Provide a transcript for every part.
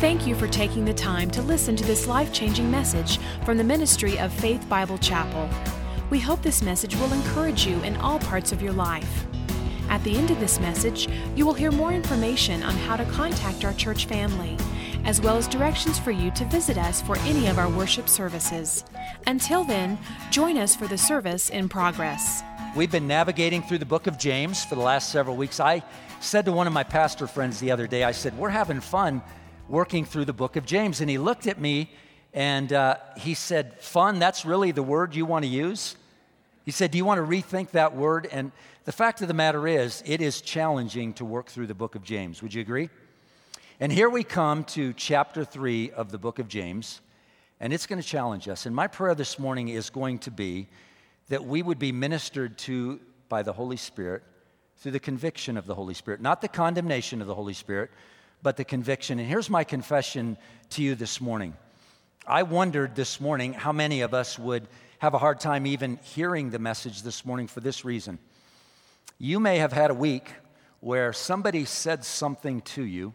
Thank you for taking the time to listen to this life changing message from the ministry of Faith Bible Chapel. We hope this message will encourage you in all parts of your life. At the end of this message, you will hear more information on how to contact our church family, as well as directions for you to visit us for any of our worship services. Until then, join us for the service in progress. We've been navigating through the book of James for the last several weeks. I said to one of my pastor friends the other day, I said, We're having fun working through the book of James. And he looked at me and uh, he said, Fun, that's really the word you want to use? He said, Do you want to rethink that word? And the fact of the matter is, it is challenging to work through the book of James. Would you agree? And here we come to chapter three of the book of James, and it's going to challenge us. And my prayer this morning is going to be that we would be ministered to by the Holy Spirit through the conviction of the Holy Spirit, not the condemnation of the Holy Spirit, but the conviction. And here's my confession to you this morning. I wondered this morning how many of us would have a hard time even hearing the message this morning for this reason. You may have had a week where somebody said something to you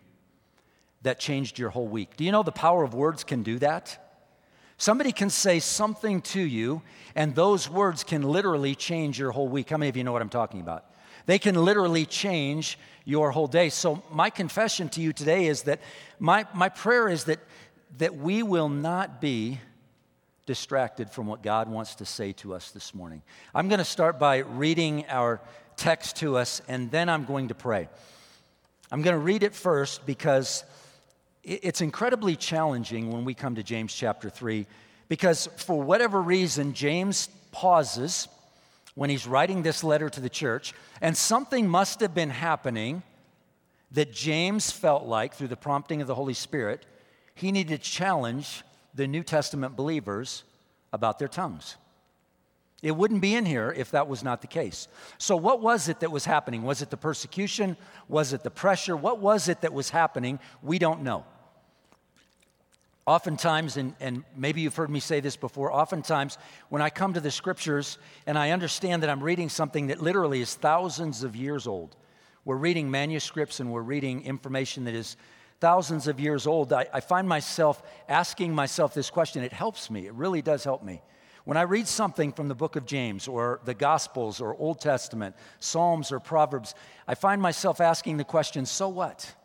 that changed your whole week. Do you know the power of words can do that? Somebody can say something to you, and those words can literally change your whole week. How many of you know what I'm talking about? They can literally change your whole day. So, my confession to you today is that my, my prayer is that, that we will not be distracted from what God wants to say to us this morning. I'm going to start by reading our text to us, and then I'm going to pray. I'm going to read it first because it's incredibly challenging when we come to James chapter 3, because for whatever reason, James pauses when he's writing this letter to the church, and something must have been happening that James felt like, through the prompting of the Holy Spirit, he needed to challenge the New Testament believers about their tongues. It wouldn't be in here if that was not the case. So, what was it that was happening? Was it the persecution? Was it the pressure? What was it that was happening? We don't know. Oftentimes, and, and maybe you've heard me say this before, oftentimes when I come to the scriptures and I understand that I'm reading something that literally is thousands of years old, we're reading manuscripts and we're reading information that is thousands of years old, I, I find myself asking myself this question. It helps me, it really does help me. When I read something from the book of James or the Gospels or Old Testament, Psalms or Proverbs, I find myself asking the question so what?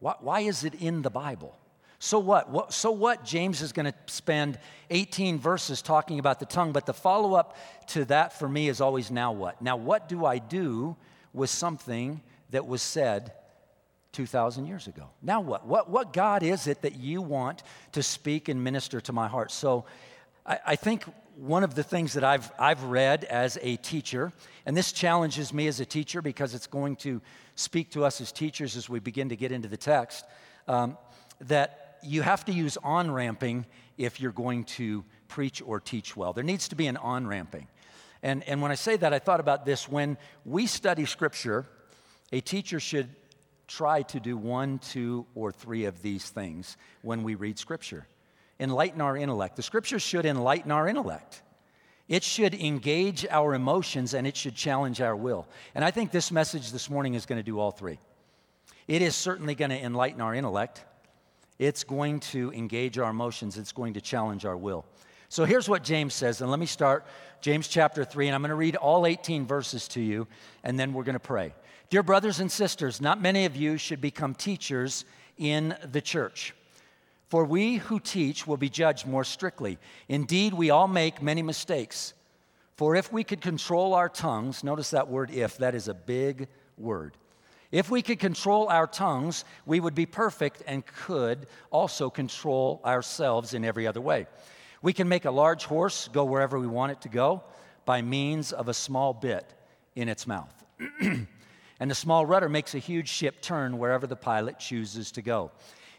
Why, why is it in the Bible? So what? what? So what? James is going to spend 18 verses talking about the tongue, but the follow up to that for me is always now what? Now, what do I do with something that was said 2,000 years ago? Now what? what? What God is it that you want to speak and minister to my heart? So I, I think one of the things that I've, I've read as a teacher, and this challenges me as a teacher because it's going to speak to us as teachers as we begin to get into the text, um, that you have to use on ramping if you're going to preach or teach well. There needs to be an on ramping. And, and when I say that, I thought about this. When we study Scripture, a teacher should try to do one, two, or three of these things when we read Scripture. Enlighten our intellect. The Scripture should enlighten our intellect. It should engage our emotions and it should challenge our will. And I think this message this morning is going to do all three. It is certainly going to enlighten our intellect. It's going to engage our emotions, it's going to challenge our will. So here's what James says, and let me start James chapter 3, and I'm going to read all 18 verses to you, and then we're going to pray. Dear brothers and sisters, not many of you should become teachers in the church. For we who teach will be judged more strictly. Indeed, we all make many mistakes. For if we could control our tongues, notice that word if, that is a big word. If we could control our tongues, we would be perfect and could also control ourselves in every other way. We can make a large horse go wherever we want it to go by means of a small bit in its mouth. and the small rudder makes a huge ship turn wherever the pilot chooses to go.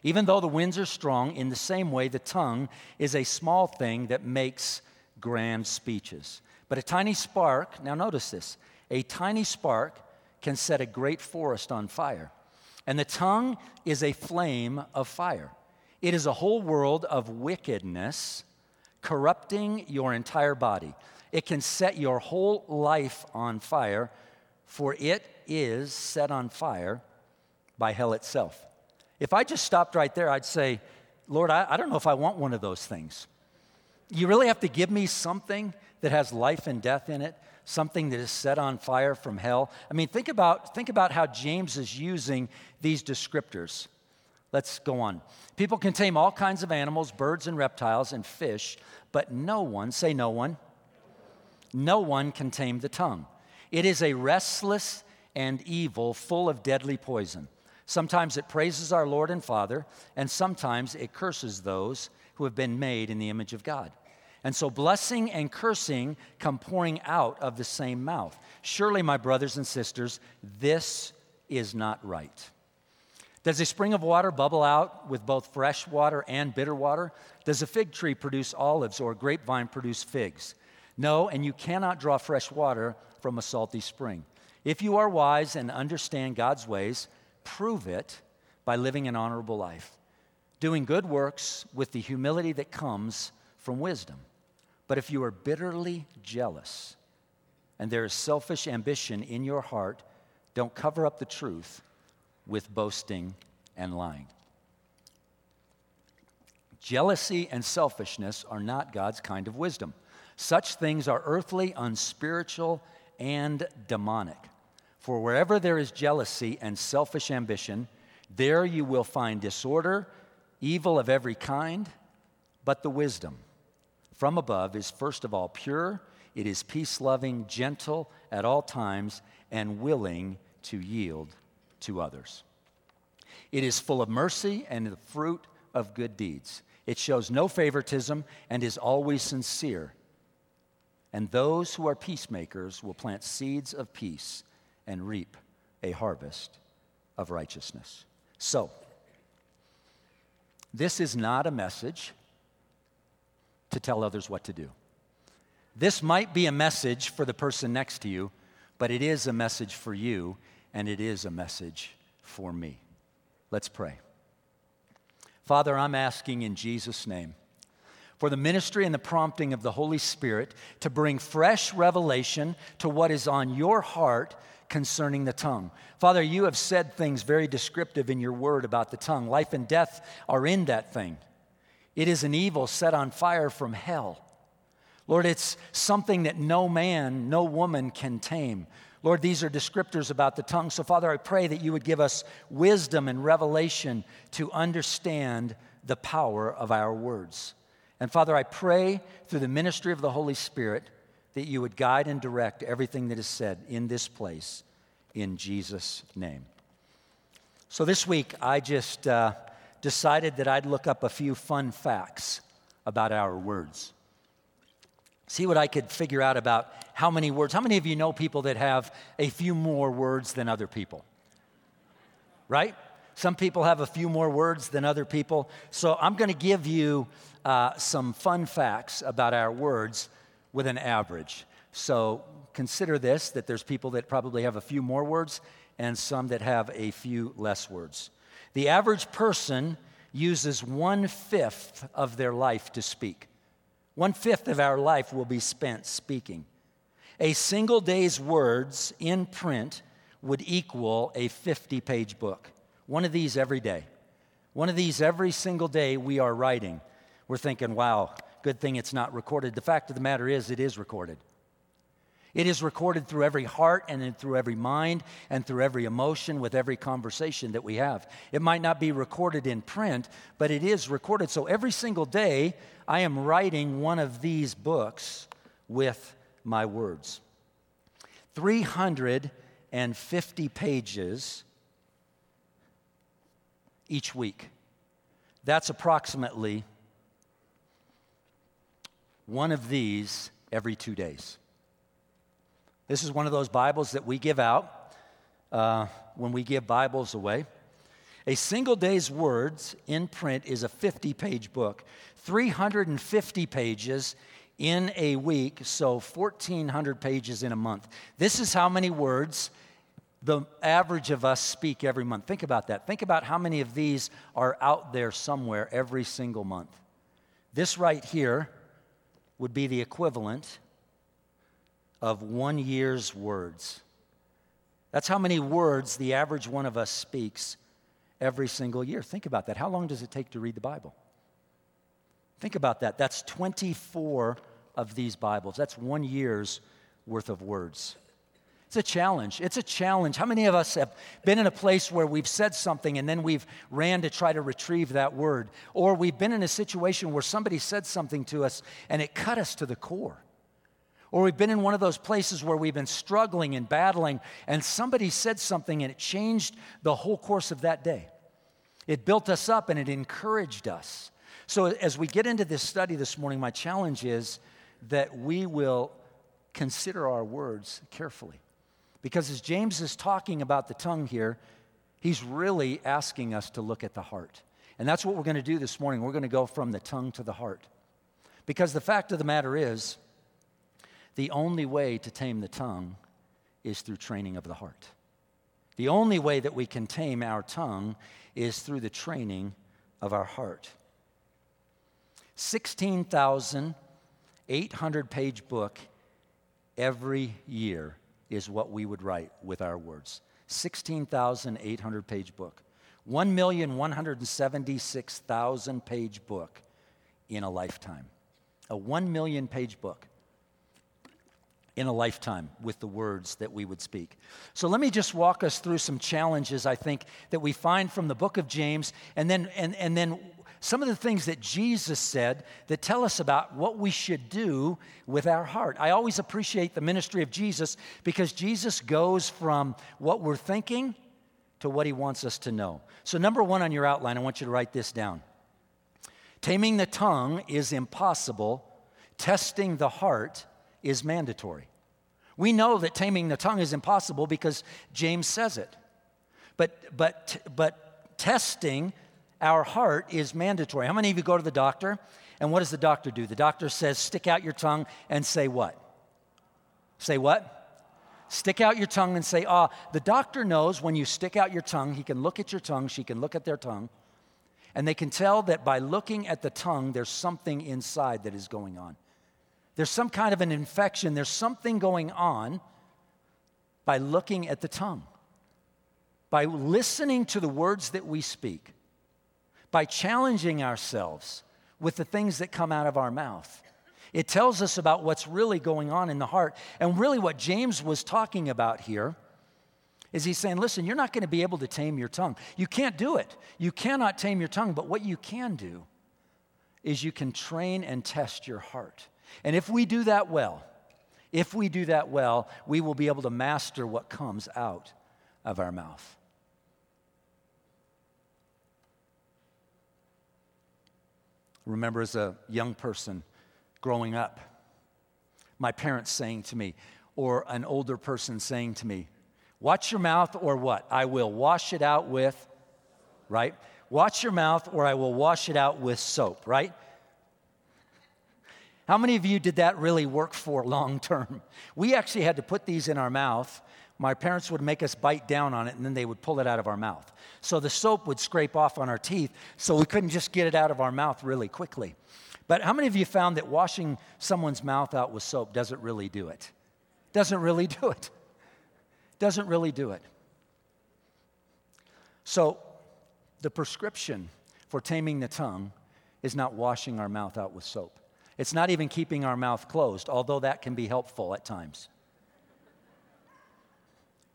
Even though the winds are strong, in the same way, the tongue is a small thing that makes grand speeches. But a tiny spark, now notice this, a tiny spark can set a great forest on fire. And the tongue is a flame of fire. It is a whole world of wickedness corrupting your entire body. It can set your whole life on fire, for it is set on fire by hell itself. If I just stopped right there, I'd say, Lord, I, I don't know if I want one of those things. You really have to give me something that has life and death in it, something that is set on fire from hell. I mean, think about, think about how James is using these descriptors. Let's go on. People can tame all kinds of animals, birds and reptiles, and fish, but no one, say no one, no one can tame the tongue. It is a restless and evil, full of deadly poison. Sometimes it praises our Lord and Father, and sometimes it curses those who have been made in the image of God. And so blessing and cursing come pouring out of the same mouth. Surely, my brothers and sisters, this is not right. Does a spring of water bubble out with both fresh water and bitter water? Does a fig tree produce olives or a grapevine produce figs? No, and you cannot draw fresh water from a salty spring. If you are wise and understand God's ways, prove it by living an honorable life, doing good works with the humility that comes from wisdom. But if you are bitterly jealous and there is selfish ambition in your heart, don't cover up the truth with boasting and lying. Jealousy and selfishness are not God's kind of wisdom. Such things are earthly, unspiritual, and demonic. For wherever there is jealousy and selfish ambition, there you will find disorder, evil of every kind, but the wisdom from above is first of all pure, it is peace loving, gentle at all times, and willing to yield to others. It is full of mercy and the fruit of good deeds. It shows no favoritism and is always sincere. And those who are peacemakers will plant seeds of peace and reap a harvest of righteousness. So, this is not a message to tell others what to do. This might be a message for the person next to you, but it is a message for you, and it is a message for me. Let's pray. Father, I'm asking in Jesus' name for the ministry and the prompting of the Holy Spirit to bring fresh revelation to what is on your heart concerning the tongue. Father, you have said things very descriptive in your word about the tongue. Life and death are in that thing. It is an evil set on fire from hell. Lord, it's something that no man, no woman can tame. Lord, these are descriptors about the tongue. So, Father, I pray that you would give us wisdom and revelation to understand the power of our words. And, Father, I pray through the ministry of the Holy Spirit that you would guide and direct everything that is said in this place in Jesus' name. So, this week, I just uh, decided that I'd look up a few fun facts about our words see what I could figure out about how many words. How many of you know people that have a few more words than other people? Right? Some people have a few more words than other people. So I'm going to give you uh, some fun facts about our words with an average. So consider this that there's people that probably have a few more words and some that have a few less words. The average person uses one fifth of their life to speak. One fifth of our life will be spent speaking. A single day's words in print would equal a 50 page book. One of these every day. One of these every single day we are writing. We're thinking, wow, good thing it's not recorded. The fact of the matter is, it is recorded. It is recorded through every heart and through every mind and through every emotion with every conversation that we have. It might not be recorded in print, but it is recorded. So every single day, I am writing one of these books with my words. 350 pages each week. That's approximately one of these every two days. This is one of those Bibles that we give out uh, when we give Bibles away. A single day's words in print is a 50 page book, 350 pages in a week, so 1,400 pages in a month. This is how many words the average of us speak every month. Think about that. Think about how many of these are out there somewhere every single month. This right here would be the equivalent of one year's words. That's how many words the average one of us speaks every single year. Think about that. How long does it take to read the Bible? Think about that. That's 24 of these Bibles. That's one year's worth of words. It's a challenge. It's a challenge. How many of us have been in a place where we've said something and then we've ran to try to retrieve that word? Or we've been in a situation where somebody said something to us and it cut us to the core. Or we've been in one of those places where we've been struggling and battling and somebody said something and it changed the whole course of that day. It built us up and it encouraged us. So as we get into this study this morning, my challenge is that we will consider our words carefully. Because as James is talking about the tongue here, he's really asking us to look at the heart. And that's what we're going to do this morning. We're going to go from the tongue to the heart. Because the fact of the matter is, the only way to tame the tongue is through training of the heart. The only way that we can tame our tongue is through the training of our heart. 16,800 page book every year is what we would write with our words. 16,800 page book. 1,176,000 page book in a lifetime. A 1 million page book in a lifetime with the words that we would speak. So let me just walk us through some challenges I think that we find from the book of James and then and, and then some of the things that Jesus said that tell us about what we should do with our heart. I always appreciate the ministry of Jesus because Jesus goes from what we're thinking to what he wants us to know. So, number one on your outline, I want you to write this down. Taming the tongue is impossible, testing the heart is mandatory. We know that taming the tongue is impossible because James says it. But, but, but testing our heart is mandatory. How many of you go to the doctor? And what does the doctor do? The doctor says, stick out your tongue and say what? Say what? Stick out your tongue and say, ah. The doctor knows when you stick out your tongue, he can look at your tongue, she can look at their tongue, and they can tell that by looking at the tongue, there's something inside that is going on. There's some kind of an infection, there's something going on by looking at the tongue, by listening to the words that we speak by challenging ourselves with the things that come out of our mouth. It tells us about what's really going on in the heart. And really, what James was talking about here is he's saying, listen, you're not going to be able to tame your tongue. You can't do it. You cannot tame your tongue, but what you can do is you can train and test your heart. And if we do that well, if we do that well, we will be able to master what comes out of our mouth. remember as a young person growing up, my parents saying to me, or an older person saying to me, Watch your mouth, or what? I will wash it out with, right? Watch your mouth, or I will wash it out with soap, right? How many of you did that really work for long term? We actually had to put these in our mouth my parents would make us bite down on it and then they would pull it out of our mouth. So the soap would scrape off on our teeth, so we couldn't just get it out of our mouth really quickly. But how many of you found that washing someone's mouth out with soap doesn't really do it? Doesn't really do it. Doesn't really do it. So the prescription for taming the tongue is not washing our mouth out with soap. It's not even keeping our mouth closed, although that can be helpful at times.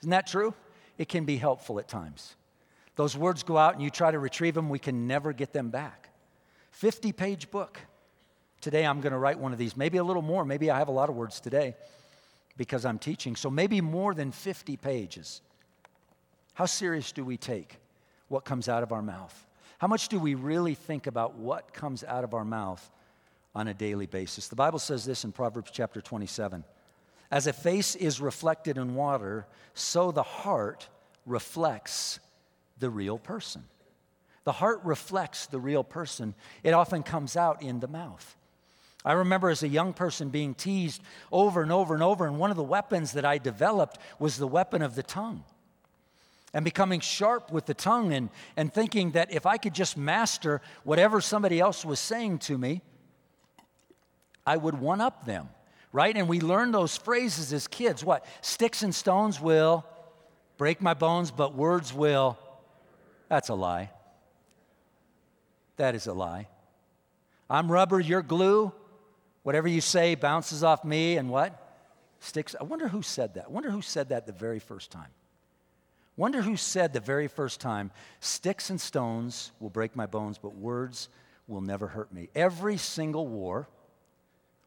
Isn't that true? It can be helpful at times. Those words go out and you try to retrieve them, we can never get them back. 50 page book. Today I'm going to write one of these, maybe a little more. Maybe I have a lot of words today because I'm teaching. So maybe more than 50 pages. How serious do we take what comes out of our mouth? How much do we really think about what comes out of our mouth on a daily basis? The Bible says this in Proverbs chapter 27 as a face is reflected in water, so the heart reflects the real person. The heart reflects the real person. It often comes out in the mouth. I remember as a young person being teased over and over and over, and one of the weapons that I developed was the weapon of the tongue. And becoming sharp with the tongue and, and thinking that if I could just master whatever somebody else was saying to me, I would one up them right? And we learn those phrases as kids. What? Sticks and stones will break my bones, but words will. That's a lie. That is a lie. I'm rubber, you're glue. Whatever you say bounces off me and what? Sticks. I wonder who said that. I wonder who said that the very first time. Wonder who said the very first time, sticks and stones will break my bones, but words will never hurt me. Every single war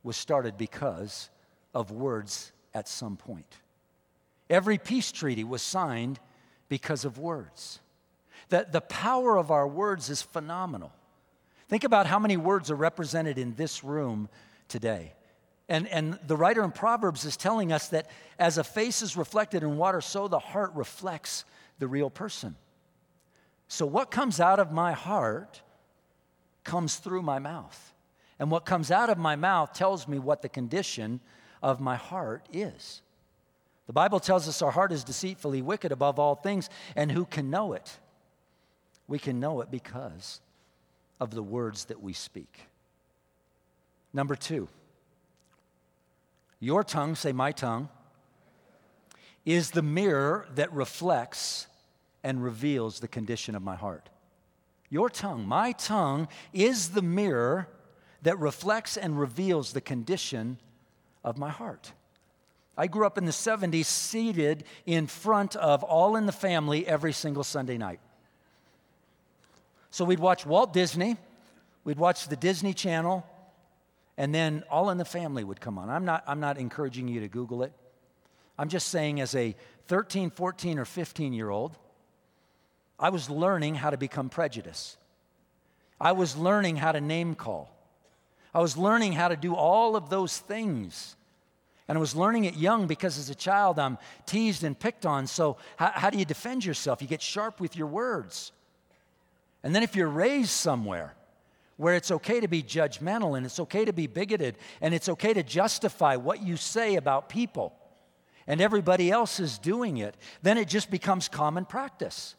was started because of words at some point. Every peace treaty was signed because of words. The, the power of our words is phenomenal. Think about how many words are represented in this room today. And, and the writer in Proverbs is telling us that as a face is reflected in water, so the heart reflects the real person. So, what comes out of my heart comes through my mouth. And what comes out of my mouth tells me what the condition of my heart is. The Bible tells us our heart is deceitfully wicked above all things, and who can know it? We can know it because of the words that we speak. Number two, your tongue, say my tongue, is the mirror that reflects and reveals the condition of my heart. Your tongue, my tongue, is the mirror that reflects and reveals the condition of my heart. I grew up in the 70s seated in front of All in the Family every single Sunday night. So we'd watch Walt Disney, we'd watch the Disney Channel, and then All in the Family would come on. I'm not, I'm not encouraging you to Google it. I'm just saying, as a 13, 14, or 15 year old, I was learning how to become prejudiced. I was learning how to name call. I was learning how to do all of those things. And I was learning it young because as a child I'm teased and picked on. So, how, how do you defend yourself? You get sharp with your words. And then, if you're raised somewhere where it's okay to be judgmental and it's okay to be bigoted and it's okay to justify what you say about people and everybody else is doing it, then it just becomes common practice.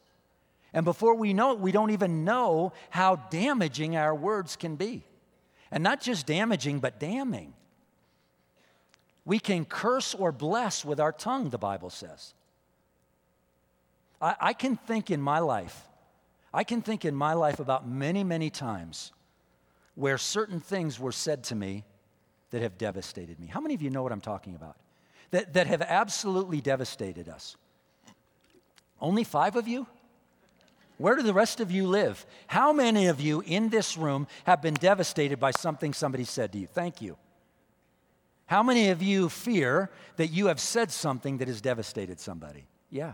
And before we know it, we don't even know how damaging our words can be. And not just damaging, but damning. We can curse or bless with our tongue, the Bible says. I, I can think in my life, I can think in my life about many, many times where certain things were said to me that have devastated me. How many of you know what I'm talking about? That, that have absolutely devastated us. Only five of you? Where do the rest of you live? How many of you in this room have been devastated by something somebody said to you? Thank you. How many of you fear that you have said something that has devastated somebody? Yeah.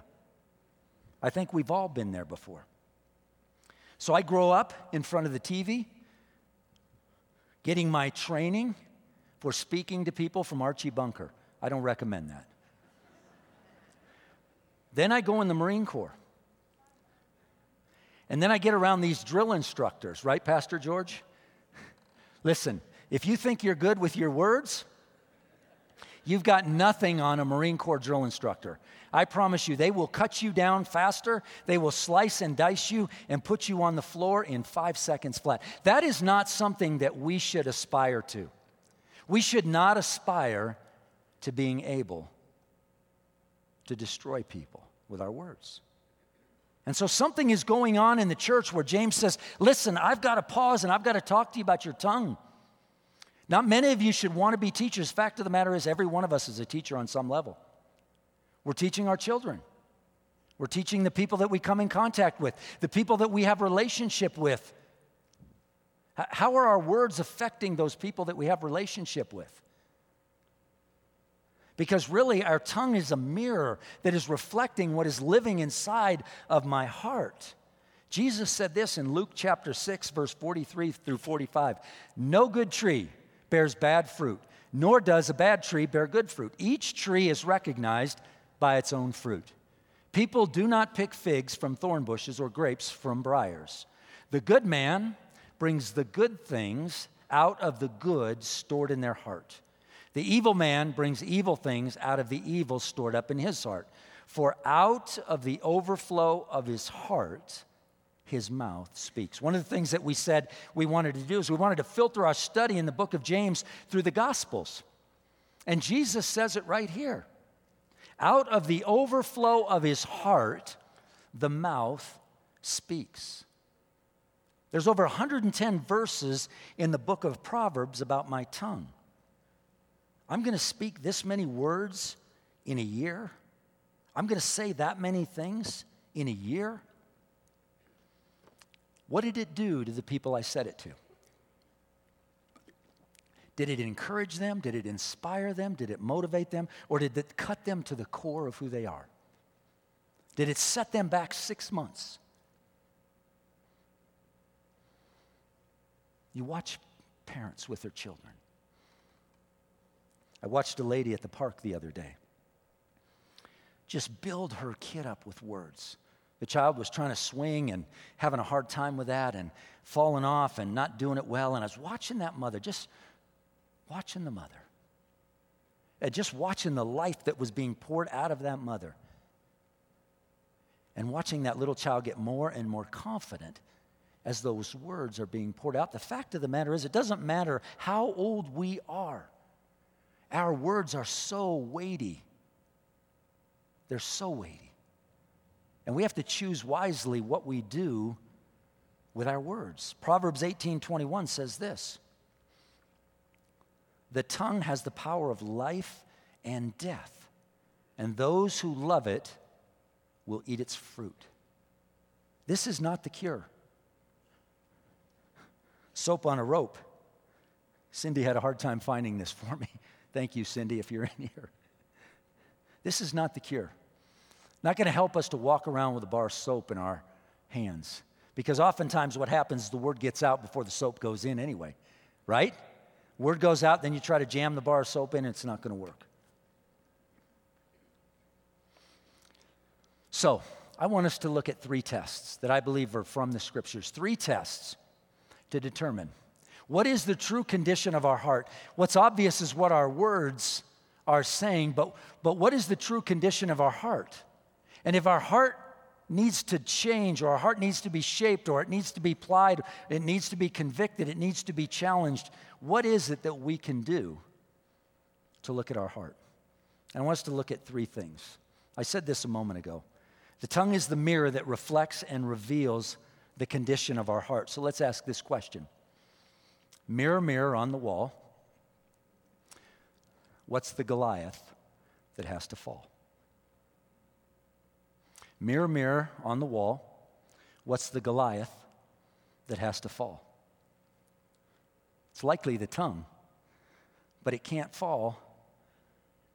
I think we've all been there before. So I grow up in front of the TV, getting my training for speaking to people from Archie Bunker. I don't recommend that. Then I go in the Marine Corps. And then I get around these drill instructors, right, Pastor George? Listen, if you think you're good with your words, you've got nothing on a Marine Corps drill instructor. I promise you, they will cut you down faster. They will slice and dice you and put you on the floor in five seconds flat. That is not something that we should aspire to. We should not aspire to being able to destroy people with our words. And so something is going on in the church where James says, Listen, I've got to pause and I've got to talk to you about your tongue. Not many of you should want to be teachers. Fact of the matter is, every one of us is a teacher on some level. We're teaching our children. We're teaching the people that we come in contact with, the people that we have relationship with. How are our words affecting those people that we have relationship with? Because really, our tongue is a mirror that is reflecting what is living inside of my heart. Jesus said this in Luke chapter 6, verse 43 through 45 No good tree bears bad fruit, nor does a bad tree bear good fruit. Each tree is recognized by its own fruit. People do not pick figs from thorn bushes or grapes from briars. The good man brings the good things out of the good stored in their heart. The evil man brings evil things out of the evil stored up in his heart. For out of the overflow of his heart, his mouth speaks. One of the things that we said we wanted to do is we wanted to filter our study in the book of James through the Gospels. And Jesus says it right here. Out of the overflow of his heart, the mouth speaks. There's over 110 verses in the book of Proverbs about my tongue. I'm going to speak this many words in a year. I'm going to say that many things in a year. What did it do to the people I said it to? Did it encourage them? Did it inspire them? Did it motivate them? Or did it cut them to the core of who they are? Did it set them back six months? You watch parents with their children. I watched a lady at the park the other day just build her kid up with words. The child was trying to swing and having a hard time with that and falling off and not doing it well. And I was watching that mother, just watching the mother. And just watching the life that was being poured out of that mother. And watching that little child get more and more confident as those words are being poured out. The fact of the matter is, it doesn't matter how old we are, our words are so weighty. They're so weighty. And we have to choose wisely what we do with our words. Proverbs 18:21 says this. The tongue has the power of life and death, and those who love it will eat its fruit. This is not the cure soap on a rope. Cindy had a hard time finding this for me. Thank you, Cindy, if you're in here. This is not the cure. Not going to help us to walk around with a bar of soap in our hands. Because oftentimes what happens is the word gets out before the soap goes in anyway, right? Word goes out, then you try to jam the bar of soap in, and it's not going to work. So, I want us to look at three tests that I believe are from the scriptures. Three tests to determine. What is the true condition of our heart? What's obvious is what our words are saying, but, but what is the true condition of our heart? And if our heart needs to change, or our heart needs to be shaped, or it needs to be plied, it needs to be convicted, it needs to be challenged, what is it that we can do to look at our heart? And I want us to look at three things. I said this a moment ago. The tongue is the mirror that reflects and reveals the condition of our heart. So let's ask this question Mirror, mirror on the wall, what's the Goliath that has to fall? Mirror, mirror on the wall, what's the Goliath that has to fall? It's likely the tongue, but it can't fall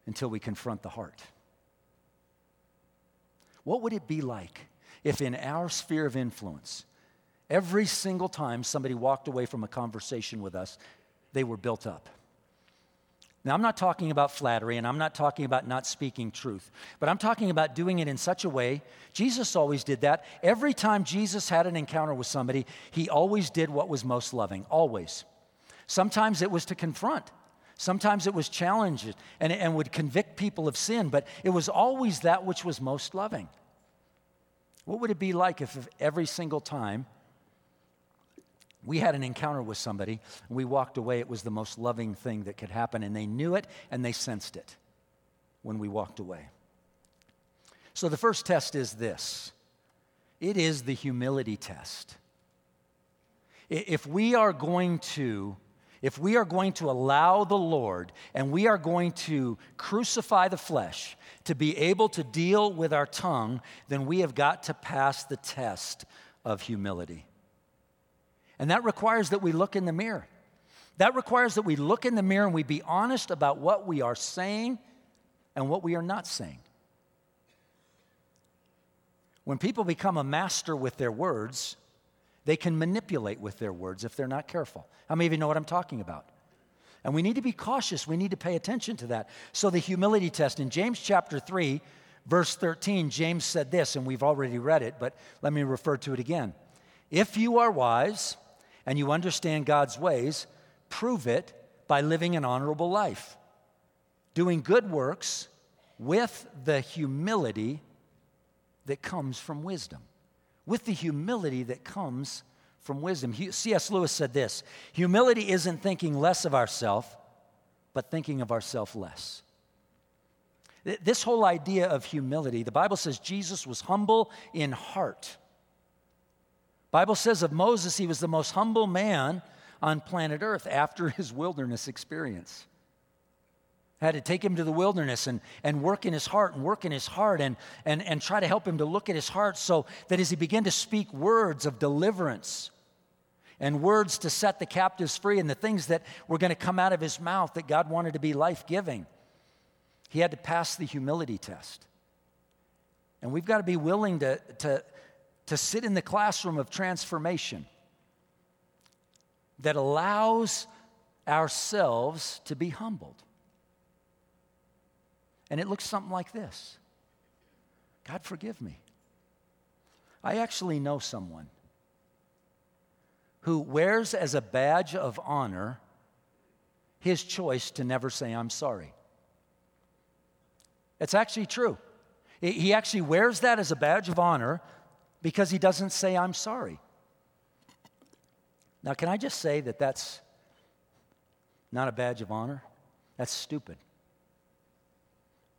until we confront the heart. What would it be like if, in our sphere of influence, Every single time somebody walked away from a conversation with us, they were built up. Now, I'm not talking about flattery and I'm not talking about not speaking truth, but I'm talking about doing it in such a way. Jesus always did that. Every time Jesus had an encounter with somebody, he always did what was most loving, always. Sometimes it was to confront, sometimes it was challenge and, and would convict people of sin, but it was always that which was most loving. What would it be like if every single time we had an encounter with somebody, and we walked away. It was the most loving thing that could happen, and they knew it and they sensed it when we walked away. So the first test is this it is the humility test. If we are going to if we are going to allow the Lord and we are going to crucify the flesh to be able to deal with our tongue, then we have got to pass the test of humility. And that requires that we look in the mirror. That requires that we look in the mirror and we be honest about what we are saying and what we are not saying. When people become a master with their words, they can manipulate with their words if they're not careful. How many of you know what I'm talking about? And we need to be cautious. We need to pay attention to that. So, the humility test in James chapter 3, verse 13, James said this, and we've already read it, but let me refer to it again. If you are wise, and you understand God's ways, prove it by living an honorable life, doing good works with the humility that comes from wisdom. With the humility that comes from wisdom. C.S. Lewis said this humility isn't thinking less of ourselves, but thinking of ourselves less. This whole idea of humility, the Bible says Jesus was humble in heart Bible says of Moses he was the most humble man on planet Earth after his wilderness experience. Had to take him to the wilderness and, and work in his heart and work in his heart and, and, and try to help him to look at his heart so that as he began to speak words of deliverance and words to set the captives free and the things that were going to come out of his mouth that God wanted to be life giving, he had to pass the humility test. And we've got to be willing to, to, to sit in the classroom of transformation that allows ourselves to be humbled. And it looks something like this God, forgive me. I actually know someone who wears as a badge of honor his choice to never say, I'm sorry. It's actually true. He actually wears that as a badge of honor because he doesn't say, I'm sorry. Now, can I just say that that's not a badge of honor? That's stupid.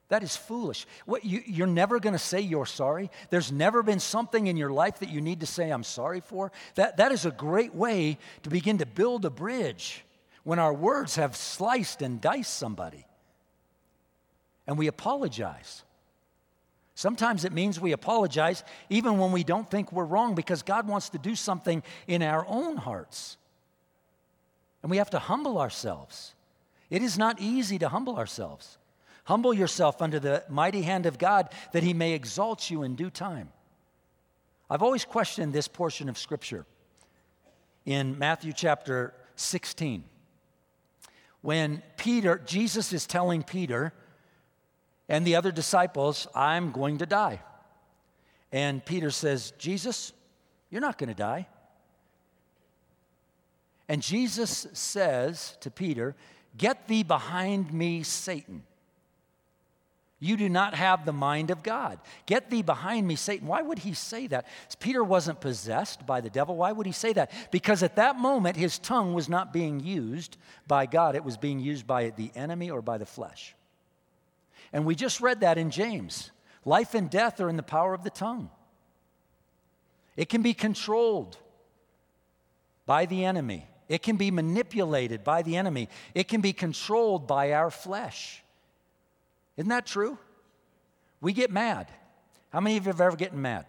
That is foolish. What, you, you're never going to say you're sorry. There's never been something in your life that you need to say, I'm sorry for. That, that is a great way to begin to build a bridge when our words have sliced and diced somebody. And we apologize. Sometimes it means we apologize even when we don't think we're wrong because God wants to do something in our own hearts. And we have to humble ourselves. It is not easy to humble ourselves. Humble yourself under the mighty hand of God that he may exalt you in due time. I've always questioned this portion of Scripture in Matthew chapter 16. When Peter, Jesus is telling Peter and the other disciples, I'm going to die. And Peter says, Jesus, you're not going to die. And Jesus says to Peter, Get thee behind me, Satan. You do not have the mind of God. Get thee behind me, Satan. Why would he say that? Peter wasn't possessed by the devil. Why would he say that? Because at that moment, his tongue was not being used by God, it was being used by the enemy or by the flesh. And we just read that in James. Life and death are in the power of the tongue, it can be controlled by the enemy, it can be manipulated by the enemy, it can be controlled by our flesh. Isn't that true? We get mad. How many of you have ever gotten mad?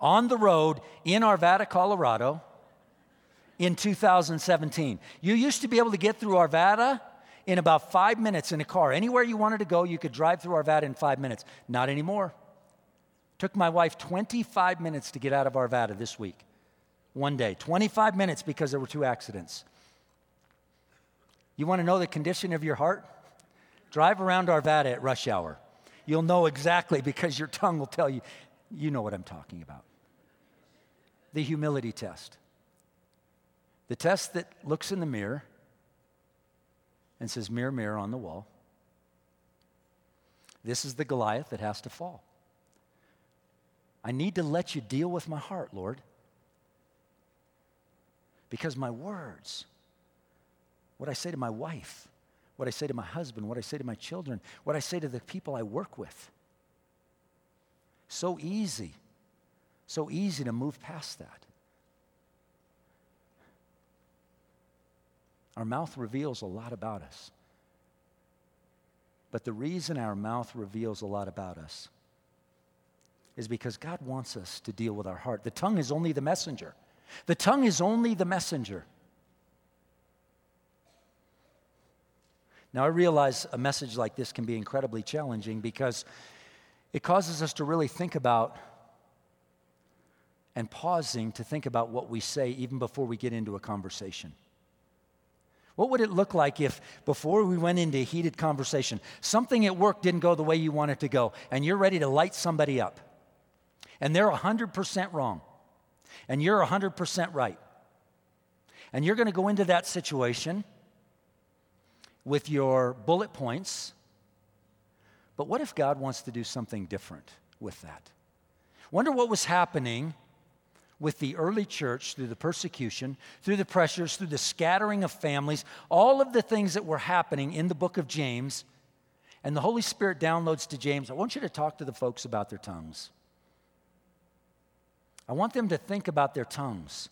On the road in Arvada, Colorado, in 2017. You used to be able to get through Arvada in about five minutes in a car. Anywhere you wanted to go, you could drive through Arvada in five minutes. Not anymore. Took my wife 25 minutes to get out of Arvada this week. One day. 25 minutes because there were two accidents. You want to know the condition of your heart? Drive around Arvada at rush hour. You'll know exactly because your tongue will tell you, you know what I'm talking about. The humility test. The test that looks in the mirror and says, Mirror, mirror on the wall. This is the Goliath that has to fall. I need to let you deal with my heart, Lord. Because my words, what I say to my wife, what I say to my husband, what I say to my children, what I say to the people I work with. So easy, so easy to move past that. Our mouth reveals a lot about us. But the reason our mouth reveals a lot about us is because God wants us to deal with our heart. The tongue is only the messenger. The tongue is only the messenger. Now, I realize a message like this can be incredibly challenging because it causes us to really think about and pausing to think about what we say even before we get into a conversation. What would it look like if, before we went into a heated conversation, something at work didn't go the way you want it to go, and you're ready to light somebody up, and they're 100% wrong, and you're 100% right, and you're going to go into that situation with your bullet points. But what if God wants to do something different with that? Wonder what was happening with the early church through the persecution, through the pressures, through the scattering of families, all of the things that were happening in the book of James. And the Holy Spirit downloads to James, I want you to talk to the folks about their tongues. I want them to think about their tongues.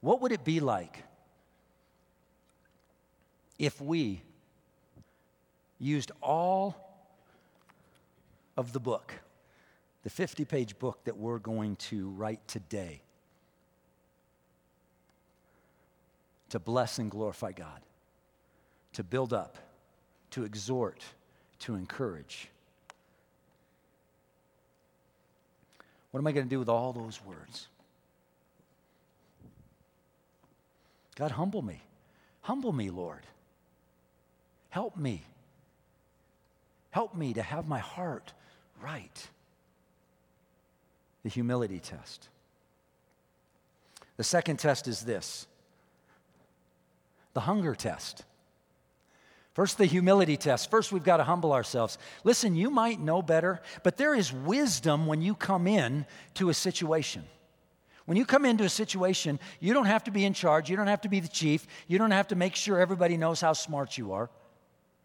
What would it be like if we used all of the book, the 50 page book that we're going to write today, to bless and glorify God, to build up, to exhort, to encourage. What am I going to do with all those words? God, humble me. Humble me, Lord. Help me. Help me to have my heart right. The humility test. The second test is this the hunger test. First, the humility test. First, we've got to humble ourselves. Listen, you might know better, but there is wisdom when you come in to a situation. When you come into a situation, you don't have to be in charge. You don't have to be the chief. You don't have to make sure everybody knows how smart you are.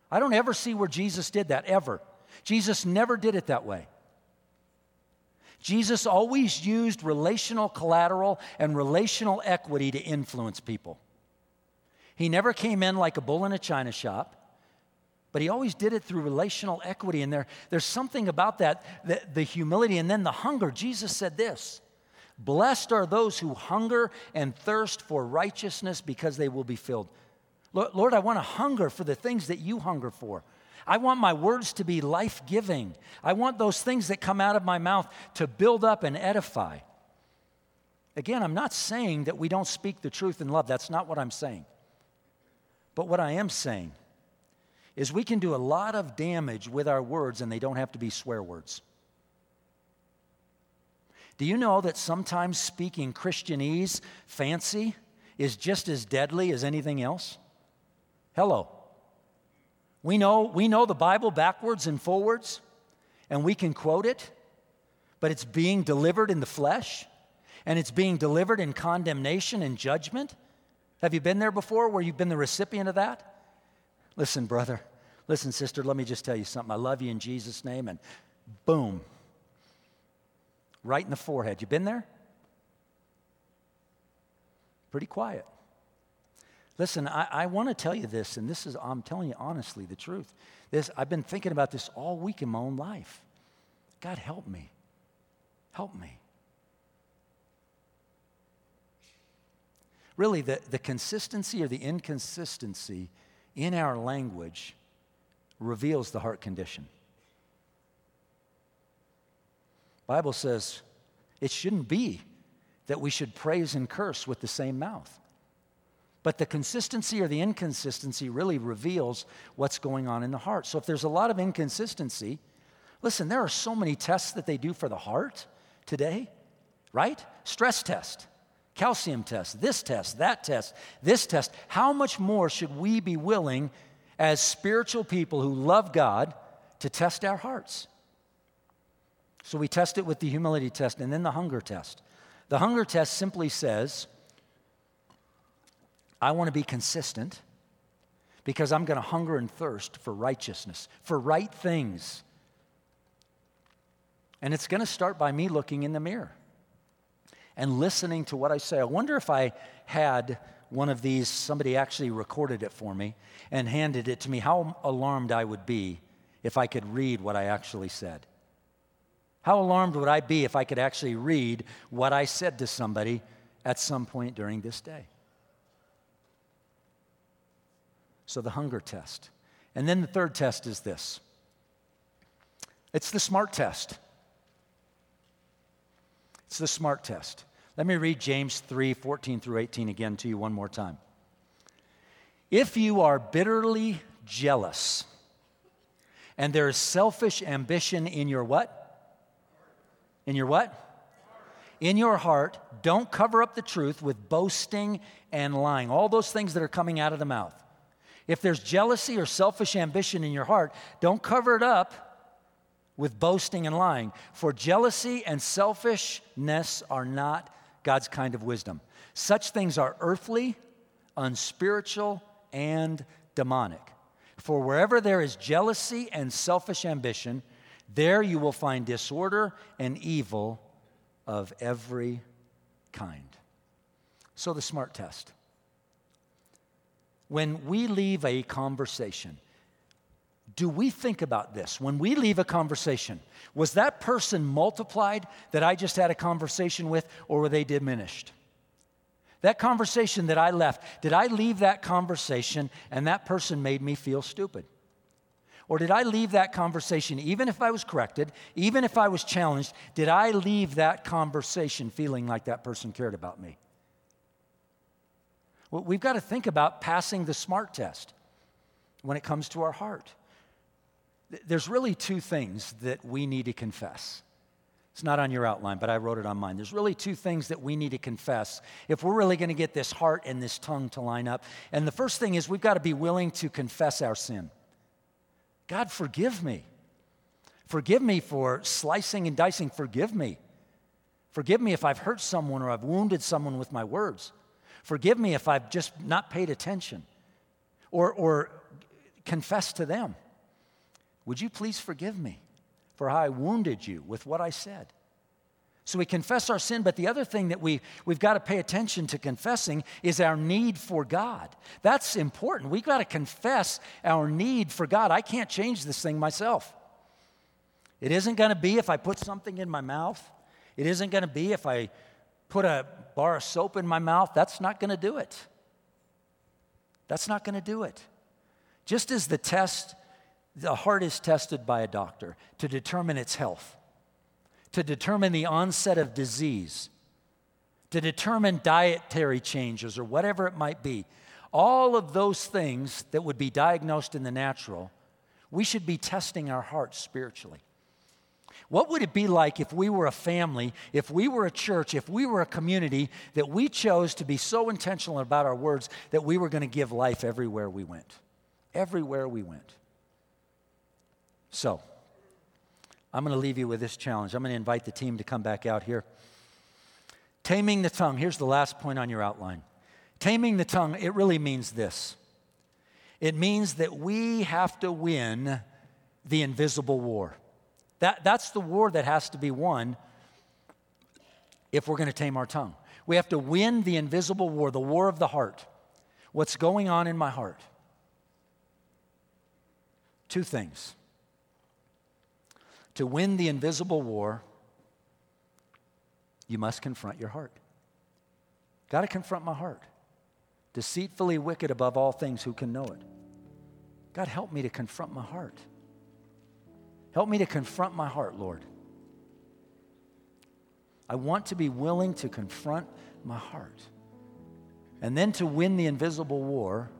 I don't ever see where Jesus did that, ever. Jesus never did it that way. Jesus always used relational collateral and relational equity to influence people. He never came in like a bull in a china shop, but he always did it through relational equity. And there, there's something about that, the, the humility and then the hunger. Jesus said this Blessed are those who hunger and thirst for righteousness because they will be filled. Lord, I want to hunger for the things that you hunger for. I want my words to be life giving. I want those things that come out of my mouth to build up and edify. Again, I'm not saying that we don't speak the truth in love. That's not what I'm saying. But what I am saying is we can do a lot of damage with our words and they don't have to be swear words. Do you know that sometimes speaking Christianese fancy is just as deadly as anything else? Hello. We know, we know the Bible backwards and forwards, and we can quote it, but it's being delivered in the flesh, and it's being delivered in condemnation and judgment. Have you been there before where you've been the recipient of that? Listen, brother, listen, sister, let me just tell you something. I love you in Jesus' name, and boom, right in the forehead. You been there? Pretty quiet. Listen, I, I want to tell you this, and this is, I'm telling you honestly the truth. This, I've been thinking about this all week in my own life. God, help me. Help me. really the, the consistency or the inconsistency in our language reveals the heart condition. Bible says it shouldn't be that we should praise and curse with the same mouth. But the consistency or the inconsistency really reveals what's going on in the heart. So if there's a lot of inconsistency, listen, there are so many tests that they do for the heart today, right? Stress test calcium test, this test, that test, this test. How much more should we be willing as spiritual people who love God to test our hearts? So we test it with the humility test and then the hunger test. The hunger test simply says, I want to be consistent because I'm going to hunger and thirst for righteousness, for right things. And it's going to start by me looking in the mirror and listening to what I say. I wonder if I had one of these, somebody actually recorded it for me and handed it to me, how alarmed I would be if I could read what I actually said. How alarmed would I be if I could actually read what I said to somebody at some point during this day? So, the hunger test. And then the third test is this it's the smart test. It's the smart test. Let me read James 3 14 through 18 again to you one more time. If you are bitterly jealous and there is selfish ambition in your what? In your what? In your heart, don't cover up the truth with boasting and lying. All those things that are coming out of the mouth. If there's jealousy or selfish ambition in your heart, don't cover it up with boasting and lying. For jealousy and selfishness are not God's kind of wisdom. Such things are earthly, unspiritual, and demonic. For wherever there is jealousy and selfish ambition, there you will find disorder and evil of every kind. So, the SMART test. When we leave a conversation, do we think about this? When we leave a conversation, was that person multiplied that I just had a conversation with, or were they diminished? That conversation that I left, did I leave that conversation and that person made me feel stupid? Or did I leave that conversation, even if I was corrected, even if I was challenged, did I leave that conversation feeling like that person cared about me? We've got to think about passing the SMART test when it comes to our heart. There's really two things that we need to confess. It's not on your outline, but I wrote it on mine. There's really two things that we need to confess if we're really going to get this heart and this tongue to line up. And the first thing is we've got to be willing to confess our sin. God, forgive me. Forgive me for slicing and dicing. Forgive me. Forgive me if I've hurt someone or I've wounded someone with my words. Forgive me if I've just not paid attention or, or confess to them. Would you please forgive me for how I wounded you with what I said? So we confess our sin, but the other thing that we, we've got to pay attention to confessing is our need for God. That's important. We've got to confess our need for God. I can't change this thing myself. It isn't going to be if I put something in my mouth, it isn't going to be if I put a bar of soap in my mouth. That's not going to do it. That's not going to do it. Just as the test the heart is tested by a doctor to determine its health, to determine the onset of disease, to determine dietary changes or whatever it might be. All of those things that would be diagnosed in the natural, we should be testing our hearts spiritually. What would it be like if we were a family, if we were a church, if we were a community that we chose to be so intentional about our words that we were going to give life everywhere we went? Everywhere we went. So, I'm going to leave you with this challenge. I'm going to invite the team to come back out here. Taming the tongue. Here's the last point on your outline. Taming the tongue, it really means this it means that we have to win the invisible war. That, that's the war that has to be won if we're going to tame our tongue. We have to win the invisible war, the war of the heart. What's going on in my heart? Two things to win the invisible war, you must confront your heart. Got to confront my heart. Deceitfully wicked above all things, who can know it? God, help me to confront my heart. Help me to confront my heart, Lord. I want to be willing to confront my heart. And then to win the invisible war,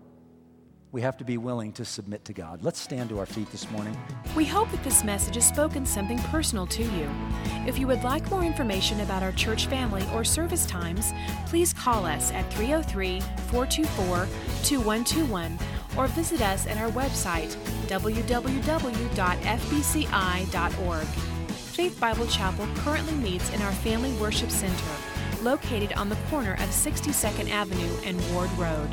we have to be willing to submit to God. Let's stand to our feet this morning. We hope that this message has spoken something personal to you. If you would like more information about our church family or service times, please call us at 303 424 2121 or visit us at our website www.fbci.org. Faith Bible Chapel currently meets in our Family Worship Center, located on the corner of 62nd Avenue and Ward Road.